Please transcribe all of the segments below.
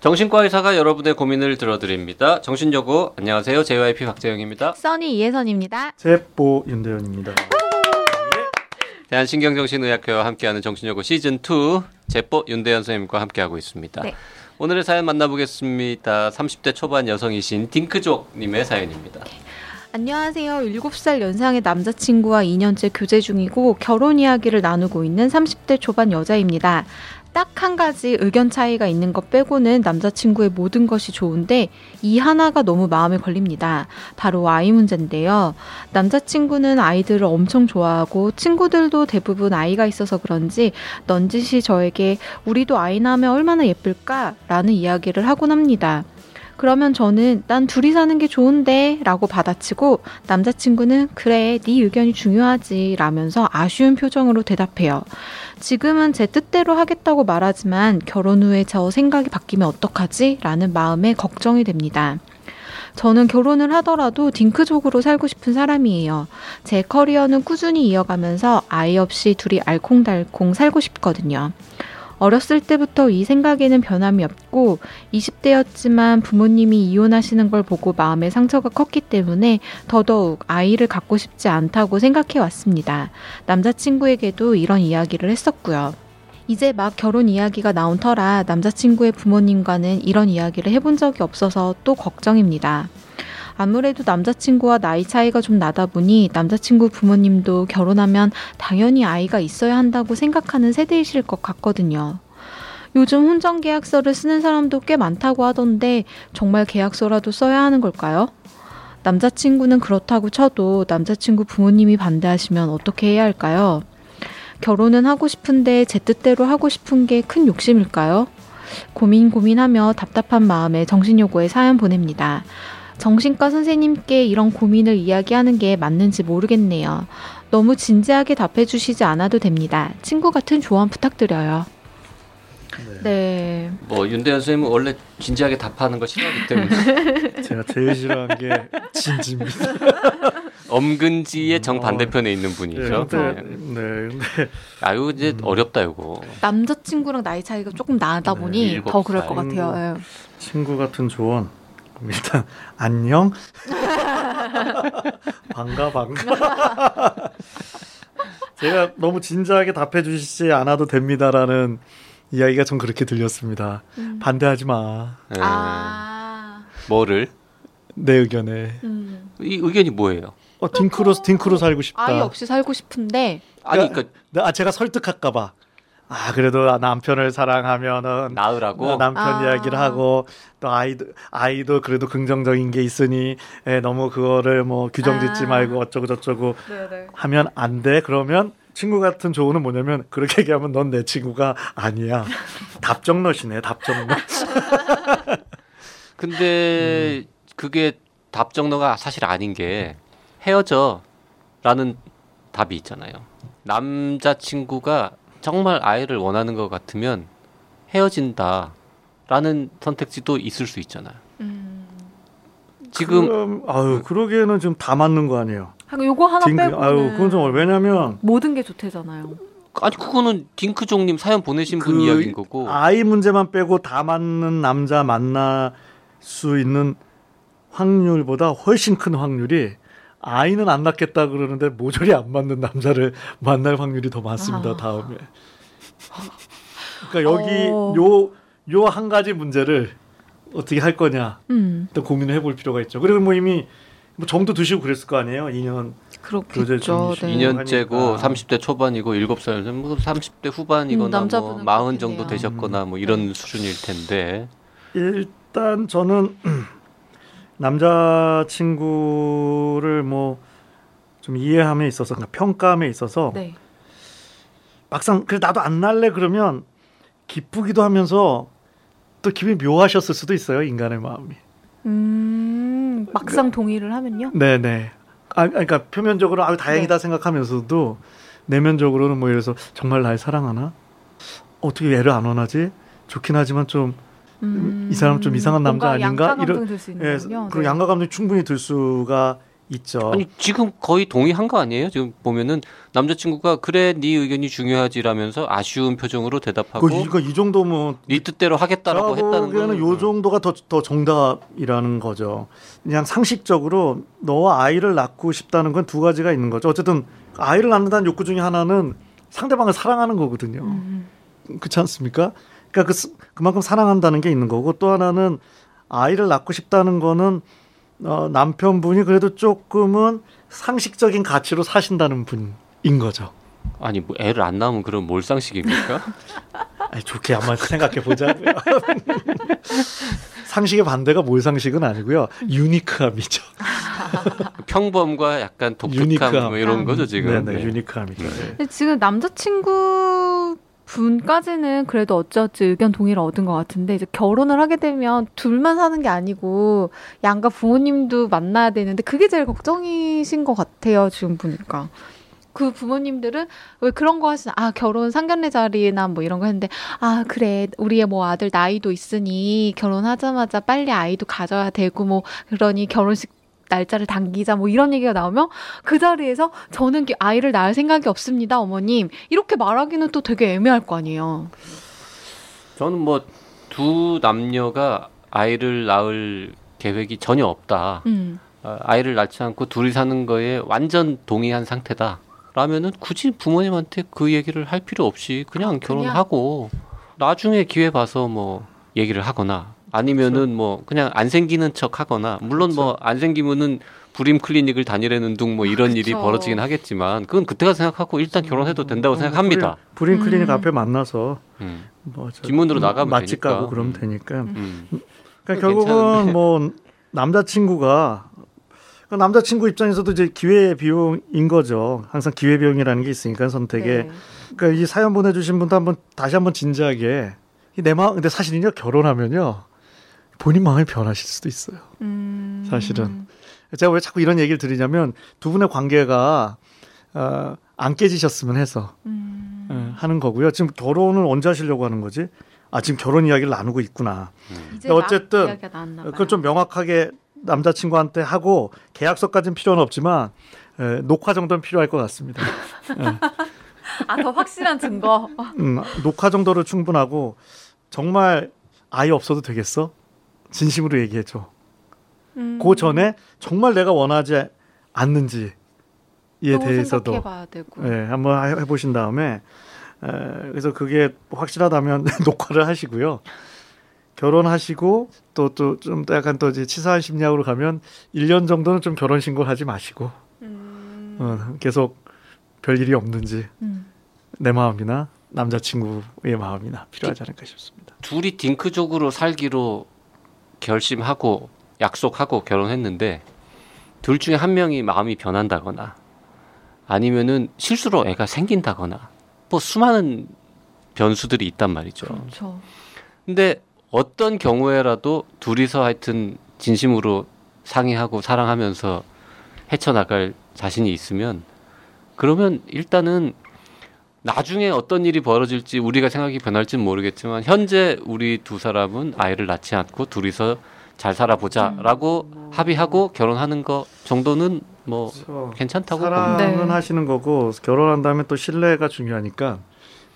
정신과 의사가 여러분의 고민을 들어드립니다. 정신여고 안녕하세요. JYP 박재영입니다. 써니 이혜선입니다. 제보 윤대현입니다. 대한신경정신의학회와 함께하는 정신여고 시즌 2 제보 윤대현 선생님과 함께하고 있습니다. 네. 오늘의 사연 만나보겠습니다. 30대 초반 여성이신 딩크족님의 사연입니다. 안녕하세요. 7살 연상의 남자친구와 2년째 교제 중이고 결혼 이야기를 나누고 있는 30대 초반 여자입니다. 딱 한 가지 의견 차이가 있는 것 빼고는 남자친구의 모든 것이 좋은데 이 하나가 너무 마음에 걸립니다. 바로 아이 문제인데요. 남자친구는 아이들을 엄청 좋아하고 친구들도 대부분 아이가 있어서 그런지 넌지시 저에게 우리도 아이 낳으면 얼마나 예쁠까? 라는 이야기를 하곤 합니다. 그러면 저는 난 둘이 사는 게 좋은데 라고 받아치고 남자친구는 그래 네 의견이 중요하지 라면서 아쉬운 표정으로 대답해요. 지금은 제 뜻대로 하겠다고 말하지만 결혼 후에 저 생각이 바뀌면 어떡하지? 라는 마음에 걱정이 됩니다. 저는 결혼을 하더라도 딩크족으로 살고 싶은 사람이에요. 제 커리어는 꾸준히 이어가면서 아이 없이 둘이 알콩달콩 살고 싶거든요. 어렸을 때부터 이 생각에는 변함이 없고 20대였지만 부모님이 이혼하시는 걸 보고 마음에 상처가 컸기 때문에 더더욱 아이를 갖고 싶지 않다고 생각해 왔습니다. 남자친구에게도 이런 이야기를 했었고요. 이제 막 결혼 이야기가 나온 터라 남자친구의 부모님과는 이런 이야기를 해본 적이 없어서 또 걱정입니다. 아무래도 남자친구와 나이 차이가 좀 나다 보니 남자친구 부모님도 결혼하면 당연히 아이가 있어야 한다고 생각하는 세대이실 것 같거든요. 요즘 혼전 계약서를 쓰는 사람도 꽤 많다고 하던데 정말 계약서라도 써야 하는 걸까요? 남자친구는 그렇다고 쳐도 남자친구 부모님이 반대하시면 어떻게 해야 할까요? 결혼은 하고 싶은데 제 뜻대로 하고 싶은 게 큰 욕심일까요? 고민 고민하며 답답한 마음에 정신요고에 사연 보냅니다. 정신과 선생님께 이런 고민을 이야기하는 게 맞는지 모르겠네요. 너무 진지하게 답해 주시지 않아도 됩니다. 친구 같은 조언 부탁드려요. 네. 뭐 윤대현 선생님은 원래 진지하게 답하는 거 싫어하기 때문에 제가 제일 싫어하는 게 진지입니다. 엄근지의 정 반대편에 있는 분이죠. 네, 네. 네, 근데 아유 이제 음. 어렵다 이거. 남자친구랑 나이 차이가 조금 나다 네, 보니 일곱 더 그럴 살. 것 같아요. 예. 친구 같은 조언. 일단 안녕. 반가 반가. 제가 너무 진지하게 답해 주시지 않아도 됩니다라는 이야기가 좀 그렇게 들렸습니다. 음. 반대하지 마. 네. 아. 뭐를? 내 의견에. 음. 이 의견이 뭐예요? 어 딩크로 딩크로 살고 싶다. 아이 없이 살고 싶은데 아니 그러니까- 그러니까 네, 아 제가 설득할까 봐. 아 그래도 남편을 사랑하면은 나으라고. 남편 아. 이야기를 하고 또 아이도 아이도 그래도 긍정적인 게 있으니 에, 너무 그거를 뭐 규정 짓지 아. 말고 어쩌고 저쩌고 네네. 하면 안 돼. 그러면 친구 같은 조언은 뭐냐면 그렇게 얘기하면 넌 내 친구가 아니야. 답정너시네. 답정너. 근데 그게 답정너가 사실 아닌 게 헤어져라는 답이 있잖아요. 남자친구가 정말 아이를 원하는 것 같으면 헤어진다라는 선택지도 있을 수 있잖아요. 음. 지금 그럼, 아유 그러기에는 좀 다 맞는 거 아니에요. 하고 요거 하나 딩크- 빼고는 아유 그건 좀 왜냐면 모든 게 좋대잖아요. 아니 그거는 딩크종님 사연 보내신 분그 이야기인 거고 아이 문제만 빼고 다 맞는 남자 만날 수 있는 확률보다 훨씬 큰 확률이 아이는 안 낳겠다 그러는데 모조리 안 맞는 남자를 만날 확률이 더 많습니다 아. 다음에. 그러니까 여기 어. 요요 한 가지 문제를 어떻게 할 거냐 음. 일단 고민을 해볼 필요가 있죠. 그리고 뭐 이미 뭐 정도 드시고 그랬을 거 아니에요. 2년 그렇겠죠. 네. 2년째고 하니까. 30대 초반이고 7살 뭐 30대 후반이거나 음, 뭐 남자분은 40 정도. 되셨거나 뭐 이런 수준일 텐데 일단 저는 남자 친구를 뭐 좀 이해함에 있어서 그러니까 평가함에 있어서 네. 막상 그래 나도 안 날래 그러면 기쁘기도 하면서 또 기분이 묘하셨을 수도 있어요 인간의 마음이. 음, 막상 동의를 하면요. 네네. 아 그러니까 표면적으로 아 다행이다 생각하면서도 내면적으로는 뭐 이래서 정말 날 사랑하나? 어떻게 애를 안 원하지? 좋긴 하지만 좀 음, 이 사람 좀 이상한 남자 뭔가 아닌가? 양가 이런- 감정 들수 예, 있는군요. 그리고 양가 감정이 충분히 들 수가 있죠. 아니 지금 거의 동의한 거 아니에요? 지금 보면은 남자친구가 그래 네 의견이 중요하지라면서 아쉬운 표정으로 대답하고 그, 이거 이 정도면 네 뜻대로 하겠다라고 했다는 거는 거는 요 정도가 더, 더 정답이라는 거죠. 그냥 상식적으로 너와 아이를 낳고 싶다는 건 두 가지가 있는 거죠. 어쨌든 아이를 낳는다는 욕구 중에 하나는 상대방을 사랑하는 거거든요. 음. 그렇지 않습니까? 그러니까 그, 그만큼 사랑한다는 게 있는 거고 또 하나는 아이를 낳고 싶다는 거는 어, 남편분이 그래도 조금은 상식적인 가치로 사신다는 분인 거죠. 아니 뭐 애를 안 낳으면 그럼 몰상식입니까? 아니, 좋게 한번 생각해 보자고요. 상식의 반대가 몰상식은 아니고요. 유니크함이죠. 평범과 약간 독특함 유니크함. 뭐 이런 거죠 지금. 네네, 네. 유니크함이죠. 네. 지금 남자친구 분까지는 그래도 어찌어찌 의견 동의를 얻은 것 같은데 이제 결혼을 하게 되면 둘만 사는 게 아니고 양가 부모님도 만나야 되는데 그게 제일 걱정이신 것 같아요 지금 보니까. 그 부모님들은 왜 그런 거 하시나? 아 결혼 상견례 자리나 뭐 이런 거 했는데 아 그래. 우리의 뭐 아들 나이도 있으니 결혼하자마자 빨리 아이도 가져야 되고 뭐 그러니 결혼식 날짜를 당기자 뭐 이런 얘기가 나오면 그 자리에서 저는 기- 아이를 낳을 생각이 없습니다 어머님 이렇게 말하기는 또 되게 애매할 거 아니에요. 저는 뭐 두 남녀가 아이를 낳을 계획이 전혀 없다. 음. 어, 아이를 낳지 않고 둘이 사는 거에 완전 동의한 상태다. 라면은 굳이 부모님한테 그 얘기를 할 필요 없이 그냥 아, 그냥? 결혼하고 나중에 기회 봐서 뭐 얘기를 하거나 아니면은 뭐 그냥 안 생기는 척 하거나 물론 뭐 안 생기면은 불임 클리닉을 다니려는 둥 뭐 이런 일이 그쵸. 벌어지긴 하겠지만 그건 그때가 생각하고 일단 결혼해도 된다고 생각합니다. 불인 클리닉 음. 앞에 만나서 음. 뭐 저- 뒷문으로 나가면 맛집 되니까. 가고 그러면 음. 되니까. 음. 그러니까 결국은 괜찮은데. 뭐 남자친구가 그 남자친구 입장에서도 이제 기회 비용인 거죠. 항상 기회 비용이라는 게 있으니까 선택에. 네. 그러니까 이 사연 보내주신 분도 한번 다시 한번 진지하게 이내 마음 근데 사실은요 결혼하면요 본인 마음이 변하실 수도 있어요. 음. 사실은. 제가 왜 자꾸 이런 얘기를 드리냐면 두 분의 관계가 어, 안 깨지셨으면 해서 음. 예, 하는 거고요. 지금 결혼을 언제 하시려고 하는 거지? 아 지금 결혼 이야기를 나누고 있구나. 어쨌든 나- 이야기가 나왔나 봐요. 그건 좀 명확하게 남자친구한테 하고 계약서까지는 필요는 없지만 에, 녹화 정도는 필요할 것 같습니다. 아, 더 확실한 증거. 음, 녹화 정도로 충분하고 정말 아예 없어도 되겠어? 진심으로 얘기해줘. 음. 그 전에 정말 내가 원하지 않는지에 또 대해서도. 예, 한번 해- 해보신 다음에 에, 그래서 그게 확실하다면 녹화를 하시고요. 결혼하시고 또 또 좀 약간 또 이제 치사한 심리학으로 가면 1년 정도는 좀 결혼 신고를 하지 마시고 음. 어, 계속 별 일이 없는지 음. 내 마음이나 남자친구의 마음이나 필요하지 않을까 싶습니다. 둘이 딩크족으로 살기로 결심하고 약속하고 결혼했는데 둘 중에 한 명이 마음이 변한다거나 아니면은 실수로 애가 생긴다거나 뭐 수많은 변수들이 있단 말이죠. 그렇죠. 근데 어떤 경우에라도 둘이서 하여튼 진심으로 상의하고 사랑하면서 헤쳐나갈 자신이 있으면 그러면 일단은 나중에 어떤 일이 벌어질지 우리가 생각이 변할지는 모르겠지만 현재 우리 두 사람은 아이를 낳지 않고 둘이서 잘 살아보자라고 합의하고 결혼하는 거 정도는 뭐 괜찮다고. 사랑은 네. 하시는 거고 결혼한 다음에 또 신뢰가 중요하니까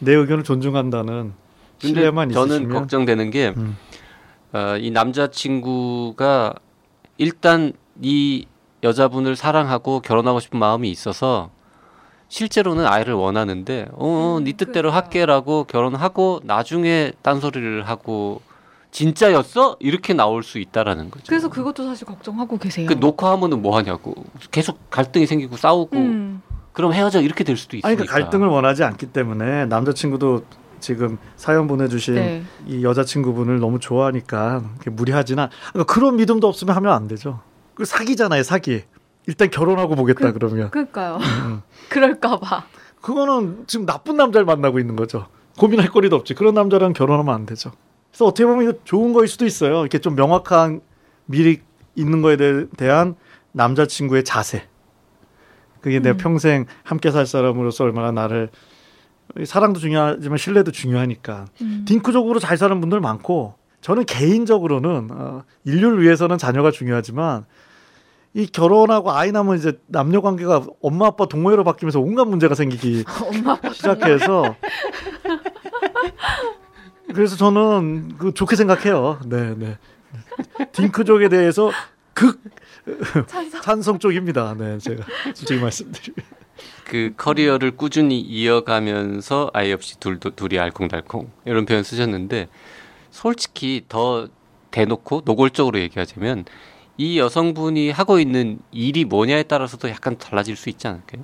내 의견을 존중한다는 신뢰만 저는 있으시면 걱정되는 게 음. 어, 이 남자친구가 일단 이 여자분을 사랑하고 결혼하고 싶은 마음이 있어서 실제로는 아이를 원하는데 어, 음, 네 뜻대로 그러니까요. 할게라고 결혼하고 나중에 딴소리를 하고 진짜였어? 이렇게 나올 수 있다라는 거죠. 그래서 그것도 사실 걱정하고 계세요. 그 녹화하면은 뭐 하냐고. 계속 갈등이 생기고 싸우고 음. 그럼 헤어져 이렇게 될 수도 있으니까. 아니 그러니까 갈등을 원하지 않기 때문에 남자친구도 지금 사연 보내주신 네. 이 여자친구분을 너무 좋아하니까 무리하지나 그러니까 그런 믿음도 없으면 하면 안 되죠. 그 사기잖아요, 사기. 일단 결혼하고 보겠다 그- 그, 러면 그러니까요. 음. 그럴까봐. 그거는 지금 나쁜 남자를 만나고 있는 거죠. 고민할 거리도 없지. 그런 남자랑 결혼하면 안 되죠. 그래서 어떻게 보면 이거 좋은 거일 수도 있어요. 이렇게 좀 명확한 미리 있는 거에 대- 대한 남자친구의 자세. 그게 내 음. 평생 함께 살 사람으로서 얼마나 나를 사랑도 중요하지만 신뢰도 중요하니까 음. 딩크적으로 잘 사는 분들 많고 저는 개인적으로는 어, 인류를 위해서는 자녀가 중요하지만 이 결혼하고 아이 낳으면 이제 남녀 관계가 엄마 아빠 동호회로 바뀌면서 온갖 문제가 생기기 시작해서 그래서 저는 그 좋게 생각해요. 네, 네. 딩크족에 대해서 극 찬성. 찬성 쪽입니다. 네, 제가 솔직히 말씀드리면. 그 커리어를 꾸준히 이어가면서 아이 없이 둘도 둘이 알콩달콩 이런 표현 쓰셨는데 솔직히 더 대놓고 노골적으로 얘기하자면 이 여성분이 하고 있는 일이 뭐냐에 따라서도 약간 달라질 수 있지 않을까요?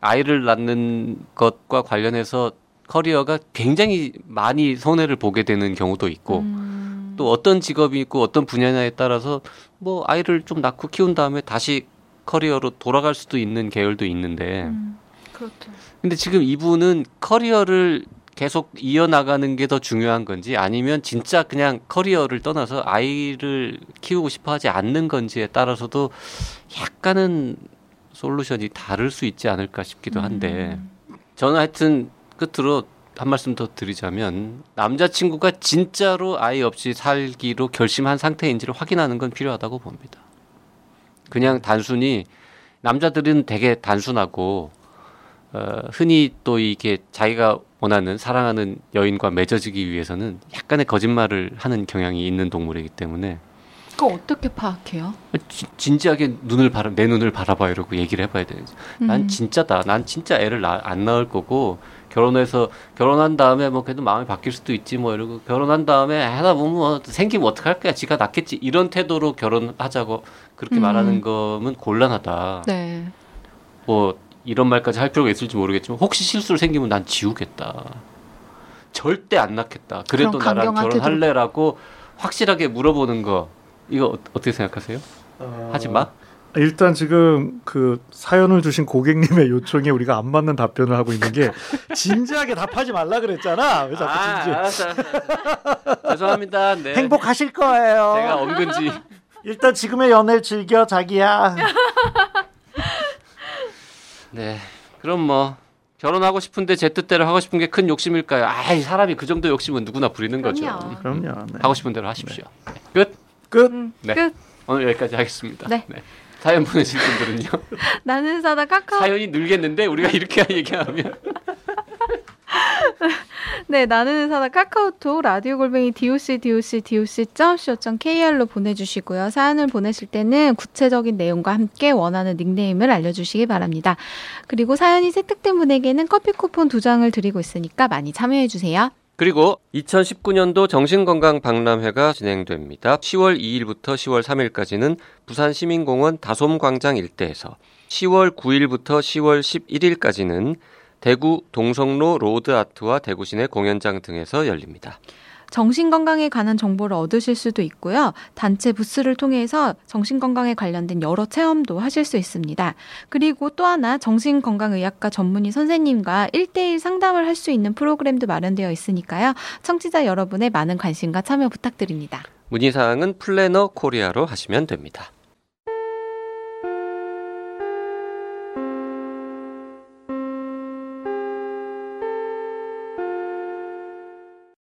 아이를 낳는 것과 관련해서 커리어가 굉장히 많이 손해를 보게 되는 경우도 있고 음. 또 어떤 직업이 있고 어떤 분야냐에 따라서 뭐 아이를 좀 낳고 키운 다음에 다시 커리어로 돌아갈 수도 있는 계열도 있는데 음, 그렇죠. 근데 지금 이분은 커리어를 계속 이어나가는 게 더 중요한 건지 아니면 진짜 그냥 커리어를 떠나서 아이를 키우고 싶어 하지 않는 건지에 따라서도 약간은 솔루션이 다를 수 있지 않을까 싶기도 한데 음. 저는 하여튼 끝으로 한 말씀 더 드리자면 남자친구가 진짜로 아이 없이 살기로 결심한 상태인지를 확인하는 건 필요하다고 봅니다. 그냥 단순히 남자들은 되게 단순하고 어, 흔히 또 이게 자기가 원하는 사랑하는 여인과 맺어지기 위해서는 약간의 거짓말을 하는 경향이 있는 동물이기 때문에 그거 어떻게 파악해요? 지- 진지하게 눈을 바라 내 눈을 바라봐 이러고 얘기를 해봐야 되지. 난 음. 진짜다. 난 진짜 애를 낳, 안 낳을 거고 결혼해서 결혼한 다음에 뭐 그래도 마음이 바뀔 수도 있지 뭐 이러고 결혼한 다음에 하다 보면 뭐 생기면 어떡할 거야. 지가 낳겠지. 이런 태도로 결혼하자고 그렇게 음. 말하는 거면 곤란하다. 네. 뭐 이런 말까지 할 필요가 있을지 모르겠지만 혹시 실수를 생기면 난 지우겠다. 절대 안 낳겠다. 그래도 나랑 결혼할래라고 확실하게 물어보는 거 이거 어- 어떻게 생각하세요? 하지 마. 일단 지금 그 사연을 주신 고객님의 요청에 우리가 안 맞는 답변을 하고 있는 게 진지하게 답하지 말라 그랬잖아. 왜 자꾸 진지? 알았어, 알았어. 죄송합니다. 네. 행복하실 거예요. 제가 언근지. 일단 지금의 연애를 즐겨 자기야. 네. 그럼 뭐 결혼하고 싶은데 제 뜻대로 하고 싶은 게 큰 욕심일까요? 아이 사람이 그 정도 욕심은 누구나 부리는 거죠. 그럼요. 그럼요. 네. 하고 싶은 대로 하십시오. 네. 끝. 끝. 음, 네. 끝. 오늘 여기까지 하겠습니다. 네. 사연 보내실 분들은요. 나는 사다 카카오. 사연이 늘겠는데 우리가 이렇게 얘기하면 네, 나는 사다 카카오톡 라디오 골뱅이 doc doc doc.co.kr로 보내주시고요. 사연을 보내실 때는 구체적인 내용과 함께 원하는 닉네임을 알려주시기 바랍니다. 그리고 사연이 채택된 분에게는 커피 쿠폰 두 장을 드리고 있으니까 많이 참여해 주세요. 그리고 2019년도 정신건강 박람회가 진행됩니다. 10월 2일부터 10월 3일까지는 부산 시민공원 다솜광장 일대에서 10월 9일부터 10월 11일까지는 대구 동성로 로드 아트와 대구 시내 공연장 등에서 열립니다. 정신건강에 관한 정보를 얻으실 수도 있고요. 단체 부스를 통해서 정신건강에 관련된 여러 체험도 하실 수 있습니다. 그리고 또 하나 정신건강의학과 전문의 선생님과 1대1 상담을 할 수 있는 프로그램도 마련되어 있으니까요. 청취자 여러분의 많은 관심과 참여 부탁드립니다. 문의사항은 플래너 코리아로 하시면 됩니다.